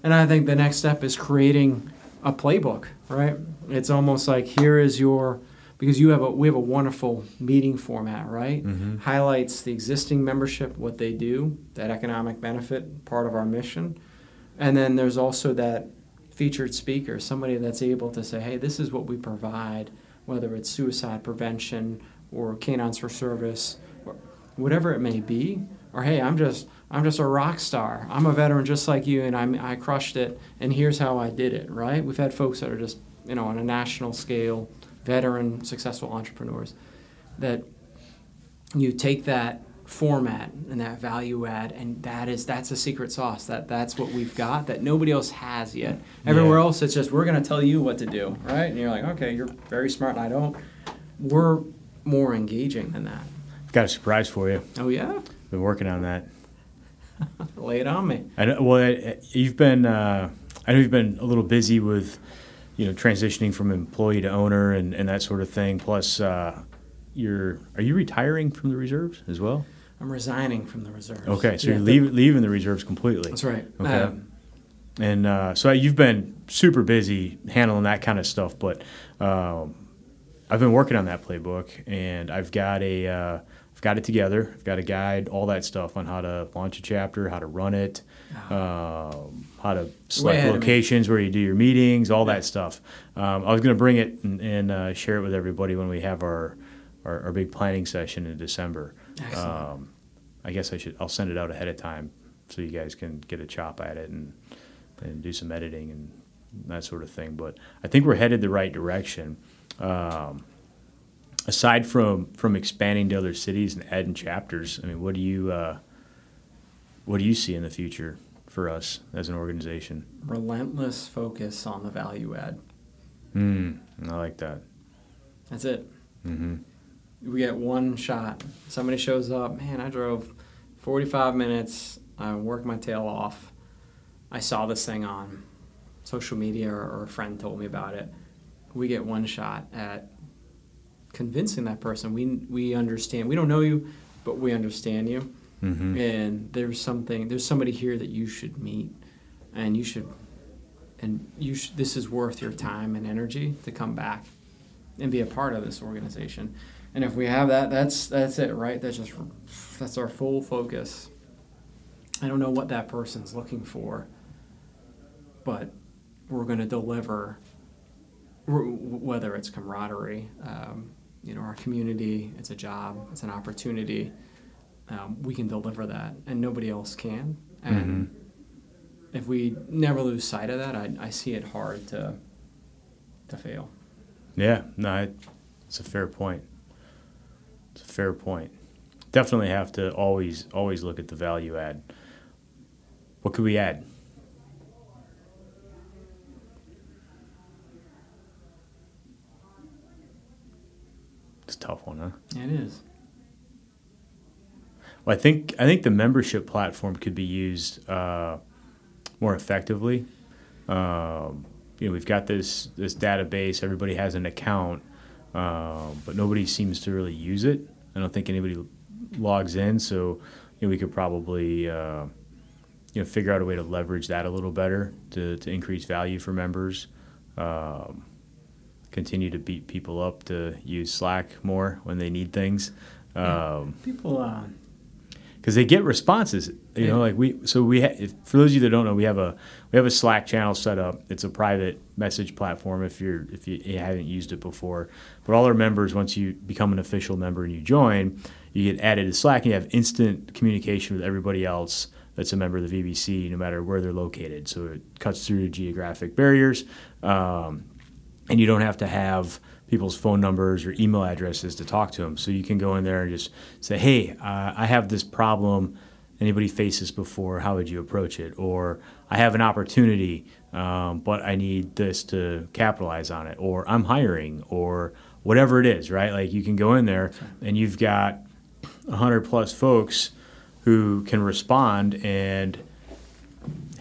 And I think the next step is creating a playbook, right? It's almost like here is your because you have a we have a wonderful meeting format, right? Mm-hmm. Highlights the existing membership, what they do, that economic benefit, part of our mission, and then there's also that featured speaker, somebody that's able to say, hey, this is what we provide, whether it's suicide prevention or canines for service, whatever it may be, or hey, I'm just I'm just a rock star. I'm a veteran just like you, and I'm, I crushed it, and here's how I did it, right? We've had folks that are just, you know, on a national scale, veteran, successful entrepreneurs, that you take that format and that value add and that is that's a secret sauce that that's what we've got that nobody else has yet everywhere yeah. else it's just we're going to tell you what to do right and you're like okay you're very smart and i don't we're more engaging than that got a surprise for you oh yeah been working on that *laughs* Lay it on me. I know. Well, you've been. Uh, I know you've been a little busy with, you know, transitioning from employee to owner and, and that sort of thing. Plus, uh, you're are you retiring from the reserves as well? I'm resigning from the reserves. Okay, so yeah, you're leave, leaving the reserves completely. That's right. Okay. Um, and uh, so you've been super busy handling that kind of stuff, but um, I've been working on that playbook, and I've got a uh, got it together. I've got a guide, all that stuff on how to launch a chapter, how to run it, um, how to select locations where you do your meetings, all that stuff. Um, I was going to bring it and, and uh, share it with everybody when we have our, our, our big planning session in December. Um, I guess I should. I'll send it out ahead of time so you guys can get a chop at it and and do some editing and that sort of thing. But I think we're headed the right direction. Um, aside from from expanding to other cities and adding chapters, I mean, what do you uh, what do you see in the future for us as an organization? Relentless focus on the value add. Hmm, I like that. That's it. Mm-hmm. We get one shot. Somebody shows up. Man, I drove 45 minutes. I worked my tail off. I saw this thing on social media, or, or a friend told me about it. We get one shot at convincing that person we we understand. We don't know you, but we understand you. Mm-hmm. And there's something there's somebody here that you should meet, and you should, and you should, this is worth your time and energy to come back, and be a part of this organization. And if we have that, that's that's it, right? That's just that's our full focus. I don't know what that person's looking for, but we're going to deliver whether it's camaraderie, um, you know our community it's a job it's an opportunity um, we can deliver that and nobody else can and mm-hmm. if we never lose sight of that I, I see it hard to to fail yeah no it's a fair point it's a fair point definitely have to always always look at the value add what could we add It's a tough one, huh? It is. Well, I think I think the membership platform could be used uh, more effectively. Um, you know, we've got this this database. Everybody has an account, uh, but nobody seems to really use it. I don't think anybody logs in, so you know, we could probably uh, you know figure out a way to leverage that a little better to, to increase value for members. Um, continue to beat people up to use Slack more when they need things. Um, People, uh, because they get responses. You know, like we. So we. Ha- if, for those of you that don't know, we have a we have a Slack channel set up. It's a private message platform. If you're if you, you haven't used it before, but all our members, once you become an official member and you join, you get added to Slack and you have instant communication with everybody else that's a member of the VBC, no matter where they're located. So it cuts through geographic barriers, um, and you don't have to have people's phone numbers or email addresses to talk to them. So you can go in there and just say, "Hey, uh, I have this problem. Anybody faced this before? How would you approach it?" Or I have an opportunity, um, but I need this to capitalize on it. Or I'm hiring, or whatever it is. Right? Like you can go in there and you've got hundred plus folks who can respond and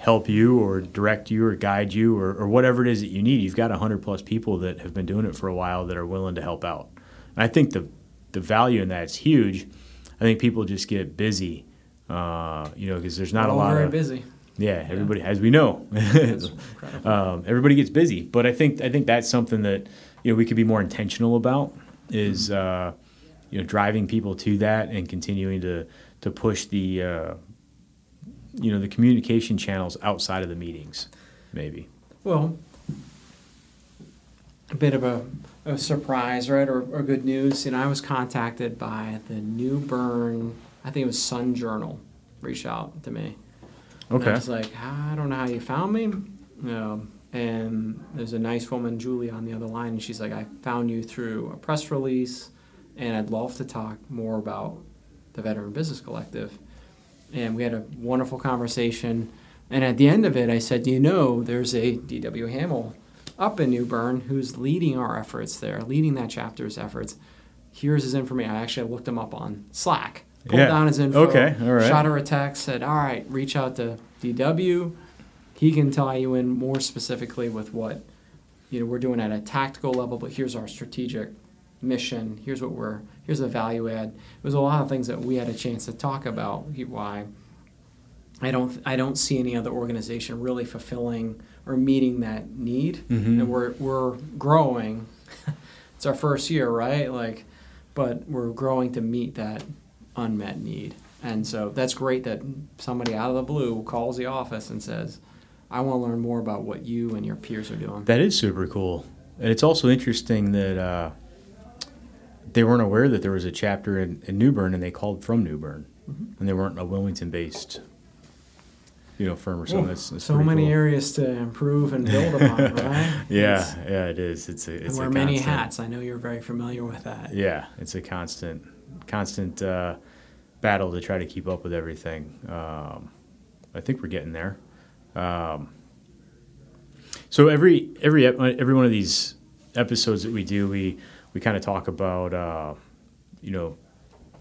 help you or direct you or guide you or, or whatever it is that you need. You've got 100 plus people that have been doing it for a while that are willing to help out. And I think the, the value in that is huge. I think people just get busy, uh, you know, because there's not we're a lot very of. busy. Yeah, everybody, as we know, *laughs* um, everybody gets busy. But I think I think that's something that you know we could be more intentional about is uh, you know driving people to that and continuing to to push the uh, you know the communication channels outside of the meetings, maybe. Well, a bit of a, a surprise, right, or, or good news. You know, I was contacted by the New Bern, I think it was Sun Journal, reached out to me. And I Okay. was like, I don't know how you found me. Um, and there's a nice woman, Julie, on the other line, and she's like, I found you through a press release, and I'd love to talk more about the Veteran Business Collective. And we had a wonderful conversation. And at the end of it, I said, Do you know there's a D.W. Hamill up in New Bern who's leading our efforts there, leading that chapter's efforts? Here's his information. I actually looked him up on Slack, pulled Yeah. down his info, Okay, all right. shot her a text, said, All right, reach out to DW. He can tie you in more specifically with what you know we're doing at a tactical level, but here's our strategic mission. Here's what we're here's a value add. It was a lot of things that we had a chance to talk about. Why I don't I don't see any other organization really fulfilling or meeting that need, Mhm. and we're we're growing. *laughs* it's our first year, right? Like, but we're growing to meet that unmet need, and so that's great that somebody out of the blue calls the office and says, "I want to learn more about what you and your peers are doing." That is super cool, and it's also interesting that uh, they weren't aware that there was a chapter in, in New Bern, and they called from New Bern, Mm-hmm. and they weren't a Wilmington-based, you know, firm or something. That's, that's so many cool. areas to improve and build *laughs* upon, right? Yeah, It's- yeah, it is. It's a and it's wear a many hats. I know you're very familiar with that. Yeah, it's a constant, constant uh, battle to try to keep up with everything. Um, I think we're getting there. Um, so every every every one of these episodes that we do, we we kind of talk about uh, you know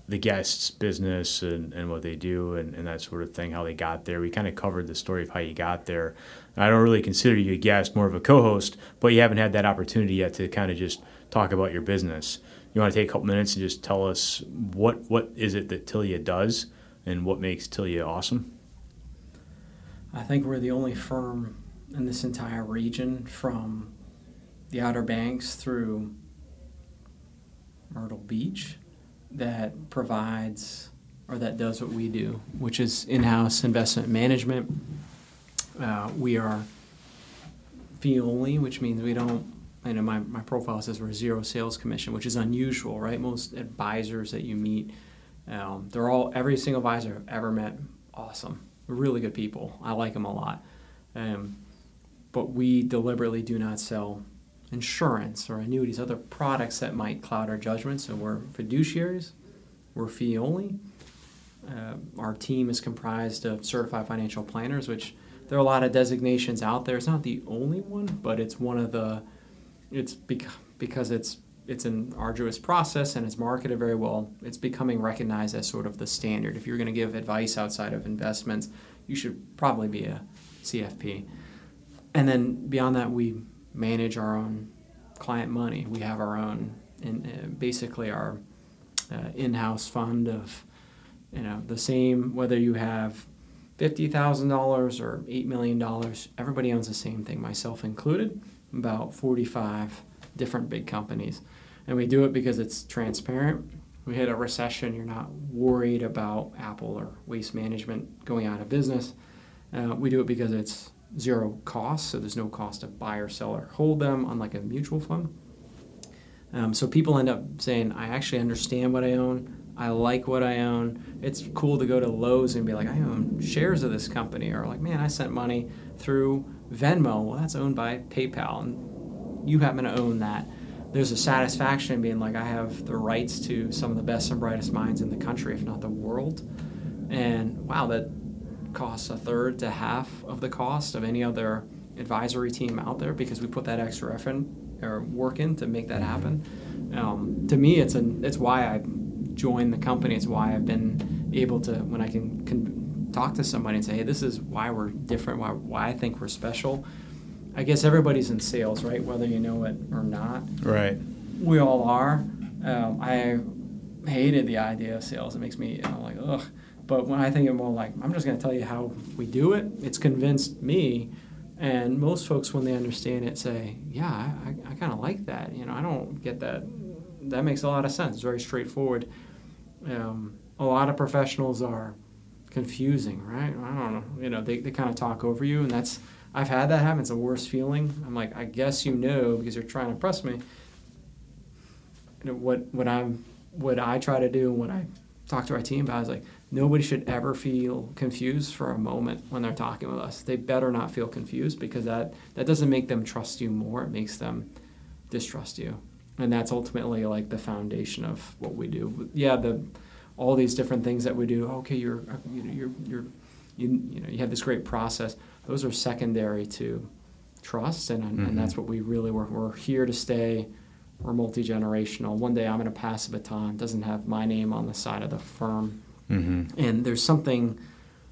the guests' business and, and what they do and, and that sort of thing, how they got there. We kind of covered the story of how you got there. I don't really consider you a guest, more of a co-host, but you haven't had that opportunity yet to kind of just talk about your business. You want to take a couple minutes and just tell us what what is it that Tilia does and what makes Tilia awesome? I think we're the only firm in this entire region from the Outer Banks through Myrtle Beach that provides or that does what we do, which is in house investment management. Uh, we are fee only, which means we don't. I know my, my profile says we're zero sales commission, which is unusual, right? Most advisors that you meet, um, they're all every single advisor I've ever met, awesome, really good people. I like them a lot, um, but we deliberately do not sell insurance or annuities, other products that might cloud our judgment. So we're fiduciaries, we're fee only. Uh, our team is comprised of certified financial planners, which there are a lot of designations out there. It's not the only one, but it's one of the. It's bec- because it's it's an arduous process and it's marketed very well. It's becoming recognized as sort of the standard. If you're going to give advice outside of investments, you should probably be a CFP. And then beyond that, we manage our own client money. We have our own, uh, basically our uh, in-house fund of, you know, the same whether you have fifty thousand dollars or eight million dollars. Everybody owns the same thing, myself included. About forty-five different big companies, and we do it because it's transparent. We hit a recession. You're not worried about Apple or Waste Management going out of business. Uh, we do it because it's zero cost, so there's no cost to buy or sell or hold them, unlike a mutual fund. Um, so people end up saying, I actually understand what I own. I like what I own. It's cool to go to Lowe's and be like, I own shares of this company, or like, man, I sent money through Venmo. Well, that's owned by PayPal, and you happen to own that. There's a satisfaction in being like, I have the rights to some of the best and brightest minds in the country, if not the world. And wow, that costs a third to half of the cost of any other advisory team out there because we put that extra effort or work in to make that happen. Um, to me, it's a it's why I joined the company. It's why I've been able to when I can, can talk to somebody and say, hey, this is why we're different. Why why I think we're special. I guess everybody's in sales, right? Whether you know it or not. Right. We all are. Um, I hated the idea of sales. It makes me you know, like ugh. But when I think of more like, I'm just going to tell you how we do it, it's convinced me. And most folks, when they understand it, say, yeah, I, I kind of like that. You know, I don't get that. That makes a lot of sense. It's very straightforward. Um, a lot of professionals are confusing, right? I don't know. You know, they, they kind of talk over you, and that's, I've had that happen. It's the worst feeling. I'm like, I guess you know because you're trying to impress me. You know, what, what I'm, what I try to do and what I talk to our team about is like, nobody should ever feel confused for a moment when they're talking with us. They better not feel confused because that, that doesn't make them trust you more. It makes them distrust you. And that's ultimately like the foundation of what we do. Yeah, the all these different things that we do. Okay, you're you're you're you, you know you have this great process. Those are secondary to trust, and mm-hmm. and that's what we really work. We're here to stay. We're multi generational. One day I'm going to pass a baton. Doesn't have my name on the side of the firm Mm-hmm. And there's something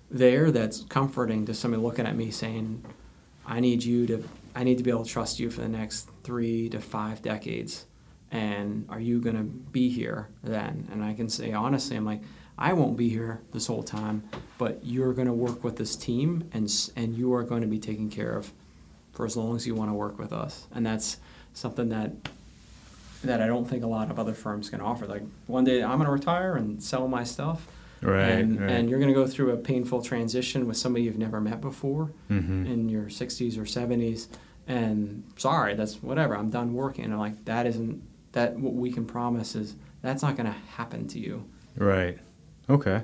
there that's comforting to somebody looking at me saying, I need you to, I need to be able to trust you for the next three to five decades. And are you going to be here then? And I can say honestly, I'm like, I won't be here this whole time, but you're going to work with this team and, and you are going to be taken care of for as long as you want to work with us. And that's something that that I don't think a lot of other firms can offer. Like one day I'm going to retire and sell my stuff Right and, right. and you're going to go through a painful transition with somebody you've never met before mm-hmm. in your 60s or 70s. And sorry, that's whatever. I'm done working. And I'm like, that isn't that what we can promise is that's not going to happen to you. Right. Okay.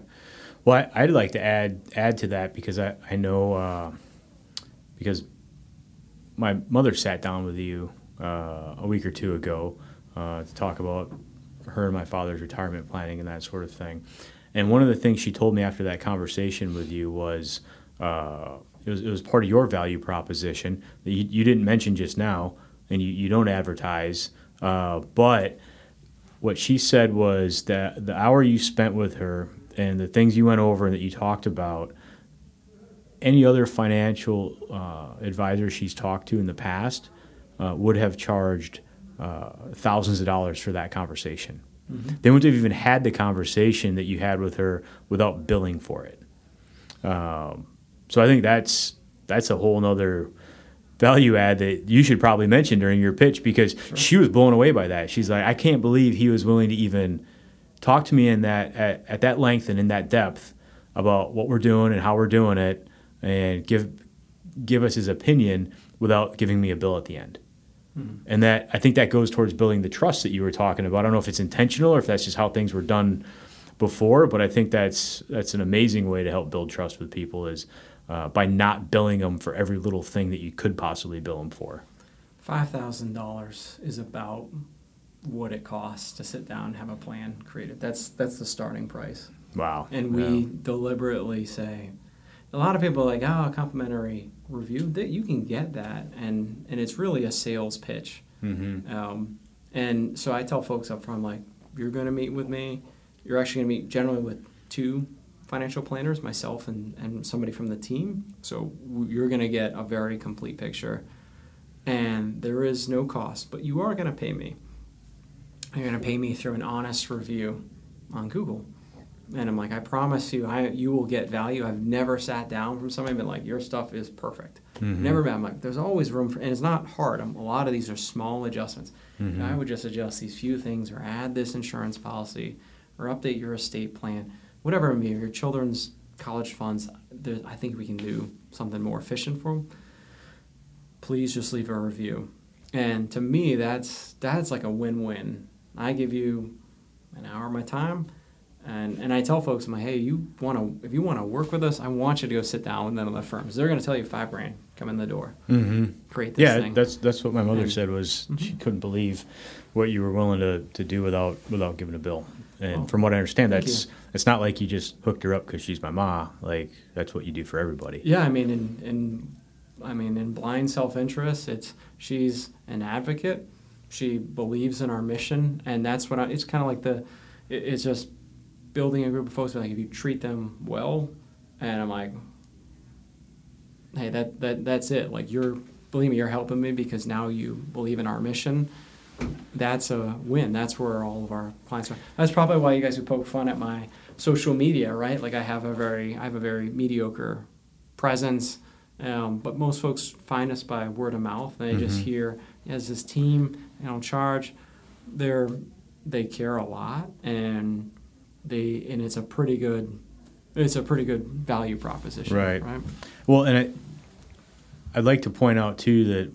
Well, I, would like to add add to that because I I know uh, because my mother sat down with you uh, a week or two ago uh, to talk about her and my father's retirement planning and that sort of thing. And one of the things she told me after that conversation with you was uh, it, was, it was part of your value proposition that you, you didn't mention just now, and you, you don't advertise. Uh, but what she said was that the hour you spent with her and the things you went over and that you talked about, any other financial uh, advisor she's talked to in the past uh, would have charged uh, thousands of dollars for that conversation. Mm-hmm. They wouldn't have even had the conversation that you had with her without billing for it. Um, so I think that's that's a whole nother value add that you should probably mention during your pitch because sure. she was blown away by that. She's like, I can't believe he was willing to even talk to me in that at, at that length and in that depth about what we're doing and how we're doing it and give give us his opinion without giving me a bill at the end. Mm-hmm. And that I think that goes towards building the trust that you were talking about. I don't know if it's intentional or if that's just how things were done before, but I think that's that's an amazing way to help build trust with people is uh, by not billing them for every little thing that you could possibly bill them for. Five thousand dollars is about what it costs to sit down and have a plan created. That's that's the starting price. Wow. And we yeah. deliberately say, a lot of people are like, oh, complimentary review. That you can get that, and and it's really a sales pitch. Mm-hmm. Um, And so I tell folks up front, like, you're going to meet with me. You're actually going to meet generally with two financial planners, myself and, and somebody from the team. So you're going to get a very complete picture. And there is no cost, but you are going to pay me. You're going to pay me through an honest review on Google. And I'm like, I promise you, I you will get value. I've never sat down from somebody and been like, your stuff is perfect. Mm-hmm. Never been. I'm like, there's always room for, and it's not hard. I'm, a lot of these are small adjustments. Mm-hmm. I would just adjust these few things, or add this insurance policy, or update your estate plan, whatever it may be. Your children's college funds. I think we can do something more efficient for them. Please just leave a review. And to me, that's that's like a win-win. I give you an hour of my time and and I tell folks, I'm like, hey, you want to if you want to work with us, I want you to go sit down with the firms. They're going to tell you five grand come in the door. Mm-hmm. Create this yeah, thing. that's that's what my mother and, said was mm-hmm. she couldn't believe what you were willing to, to do without without giving a bill. And well, from what I understand, that's it's not like you just hooked her up because she's my ma. Like that's what you do for everybody. Yeah, I mean, in, in I mean, in blind self interest, it's she's an advocate. She believes in our mission, and that's what I, it's kind of like the. It, it's just building a group of folks, like if you treat them well, and I'm like, hey, that, that that's it. Like you're, believe me, you're helping me because now you believe in our mission. That's a win. That's where all of our clients are. That's probably why you guys would poke fun at my social media, right? Like I have a very, I have a very mediocre presence. Um, but most folks find us by word of mouth. They mm-hmm. just hear, as this team, you know, charge. They're they care a lot, and they and it's a pretty good it's a pretty good value proposition. Right. Right. Well, and I, I'd like to point out too that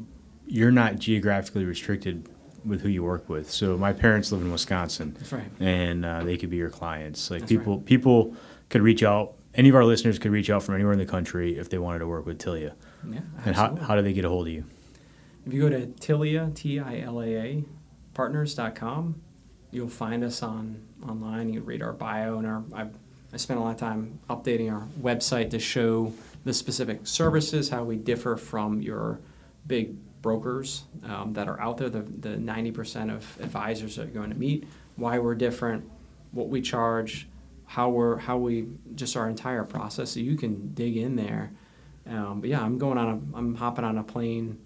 you're not geographically restricted with who you work with. So my parents live in Wisconsin. That's right. And uh, they could be your clients. Like That's people, right. people could reach out. Any of our listeners could reach out from anywhere in the country if they wanted to work with Tilia. Yeah. And how, how do they get a hold of you? If you go to Tilia, T I L A A, partners.com, you'll find us on online. You read our bio and our. I've, I spent a lot of time updating our website to show the specific services, how we differ from your big brokers um, that are out there, the, the 90% of advisors that you're going to meet, why we're different, what we charge, how we're how we just our entire process. So you can dig in there. Um, but yeah, I'm going on a I'm hopping on a plane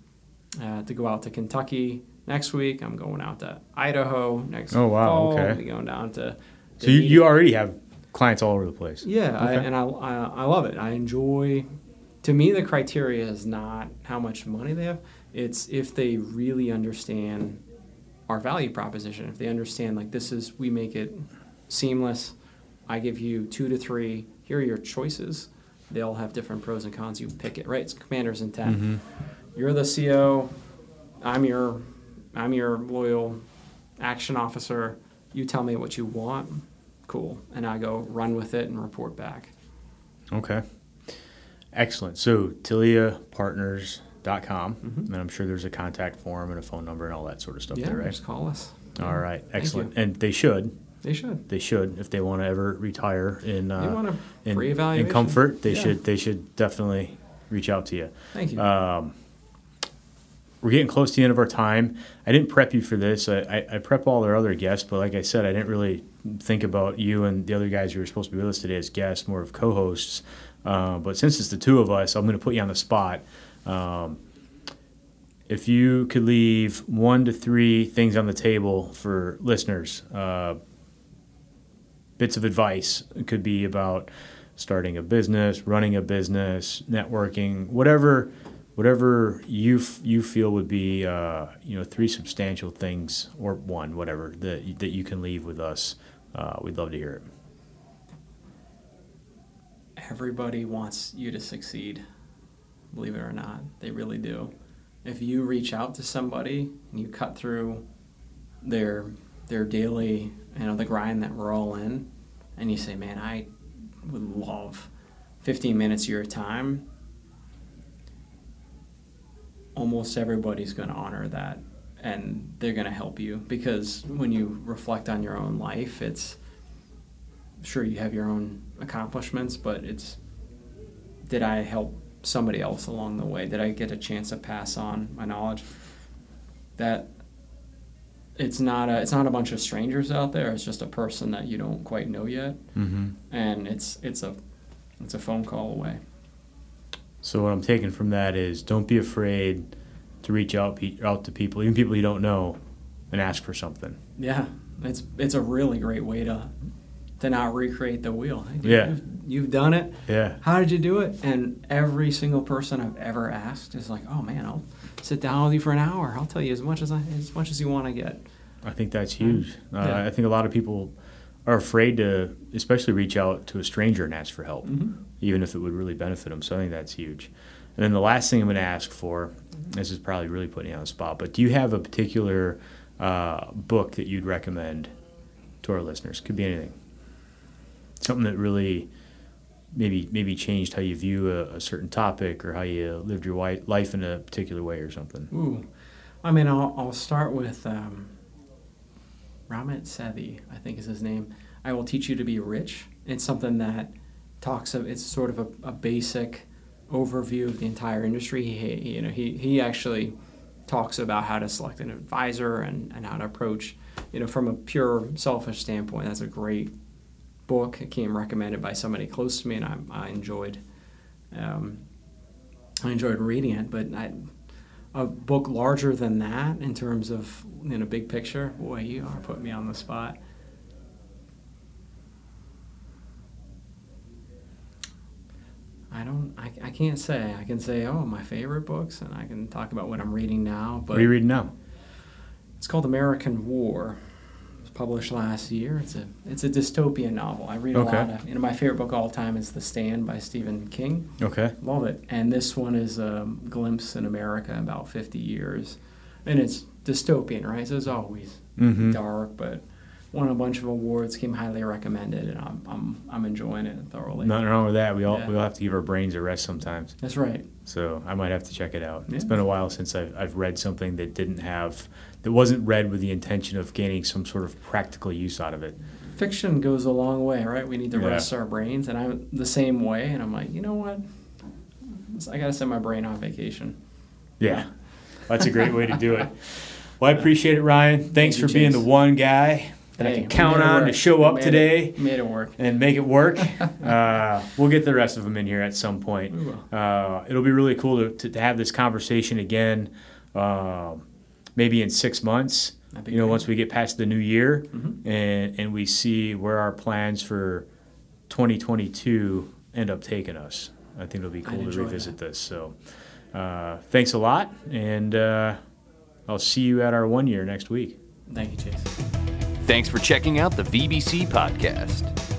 uh, to go out to Kentucky next week. I'm going out to Idaho next oh, wow, fall. Okay. I'll be going down to. So you, you already have clients all over the place. Yeah, okay. I, and I, I, I love it. I enjoy. To me, the criteria is not how much money they have. It's if they really understand our value proposition. If they understand like this is we make it seamless. I give you two to three. Here are your choices. They all have different pros and cons. You pick it. Right? It's commander's intent. Mm-hmm. You're the CO. I'm your I'm your loyal action officer. You tell me what you want. Cool. And I go run with it and report back. Okay. Excellent. So, tiliapartners.com. Mm-hmm. And I'm sure there's a contact form and a phone number and all that sort of stuff yeah, there, right? Just call us. All right. Excellent. And they should. They should. They should if they want to ever retire in uh, in, in, comfort. They yeah. should. They should definitely reach out to you. Thank you. Um, we're getting close to the end of our time. I didn't prep you for this. I, I, I, prep all our other guests, but like I said, I didn't really think about you and the other guys who were supposed to be with us today as guests, more of co-hosts. Uh, but since it's the two of us, I'm going to put you on the spot. Um, if you could leave one to three things on the table for listeners, uh, bits of advice, it could be about starting a business, running a business, networking, whatever whatever you f- you feel would be uh, you know three substantial things or one whatever that that you can leave with us. Uh, we'd love to hear it. Everybody wants you to succeed, believe it or not. They really do. If you reach out to somebody and you cut through their their daily, you know, the grind that we're all in, and you say, "Man, I would love 15 minutes of your time almost everybody's going to honor that and they're going to help you because when you reflect on your own life it's sure you have your own accomplishments but it's did i help somebody else along the way did i get a chance to pass on my knowledge that it's not a it's not a bunch of strangers out there. It's just a person that you don't quite know yet, Mm-hmm. and it's it's a it's a phone call away. So what I'm taking from that is don't be afraid to reach out pe- out to people, even people you don't know, and ask for something. Yeah, it's it's a really great way to to not recreate the wheel. Dude, Yeah. you've, you've done it. Yeah. How did you do it? And every single person I've ever asked is like, "Oh man, I'll sit down with you for an hour. I'll tell you as much as I as much as you want to get." I think that's huge. Uh, I think a lot of people are afraid to, especially reach out to a stranger and ask for help, Mhm. even if it would really benefit them. So I think that's huge. And then the last thing I'm going to ask for, this is probably really putting you on the spot, but do you have a particular uh, book that you'd recommend to our listeners? Could be anything. Something that really maybe maybe changed how you view a, a certain topic or how you lived your life in a particular way or something. Ooh, I mean, I'll I'll start with um, Ramit Sethi, I think is his name. I will teach you to be rich. It's something that talks of. It's sort of a, a basic overview of the entire industry. He, you know, he he actually talks about how to select an advisor and, and how to approach, you know, from a pure selfish standpoint. That's a great book. It came recommended by somebody close to me, and I, I enjoyed. Um, I enjoyed reading it, but I, a book larger than that in terms of you know big picture. Boy, you are putting me on the spot. I don't. I, I can't say. I can say, oh, my favorite books, and I can talk about what I'm reading now. But what are you reading now? it's called American War. Published last year. It's a it's a dystopian novel. I read a lot of. You know, my favorite book of all time is The Stand by Stephen King. Okay. Love it. And this one is a glimpse in America about 50 years. And it's dystopian, right? So it's always Mm-hmm. dark, but won a bunch of awards, came highly recommended, and I'm, I'm, I'm enjoying it thoroughly. Nothing wrong with that. We all Yeah. we all have to give our brains a rest sometimes. That's right. So I might have to check it out. It's been a while since I've, I've read something that didn't have that wasn't read with the intention of gaining some sort of practical use out of it. Fiction goes a long way, right? We need to Yeah. rest our brains, and I'm the same way. And I'm like, you know what? I got to send my brain on vacation. Yeah, that's a great way to do it. Well, I appreciate it, Ryan. Thanks Thank for being Chase. the one guy that I can count on to show We up made it- today made it work. and make it work. *laughs* uh, we'll get the rest of them in here at some point. Uh, it'll be really cool to, to, to have this conversation again, um maybe in six months. You know, great. once we get past the new year Mhm. and and we see where our plans for 2022 end up taking us. I think it'll be I'd cool to enjoy revisit this. So, uh, thanks a lot, and uh, I'll see you at our one year next week. Thank you, Chase. Thanks for checking out the VBC podcast.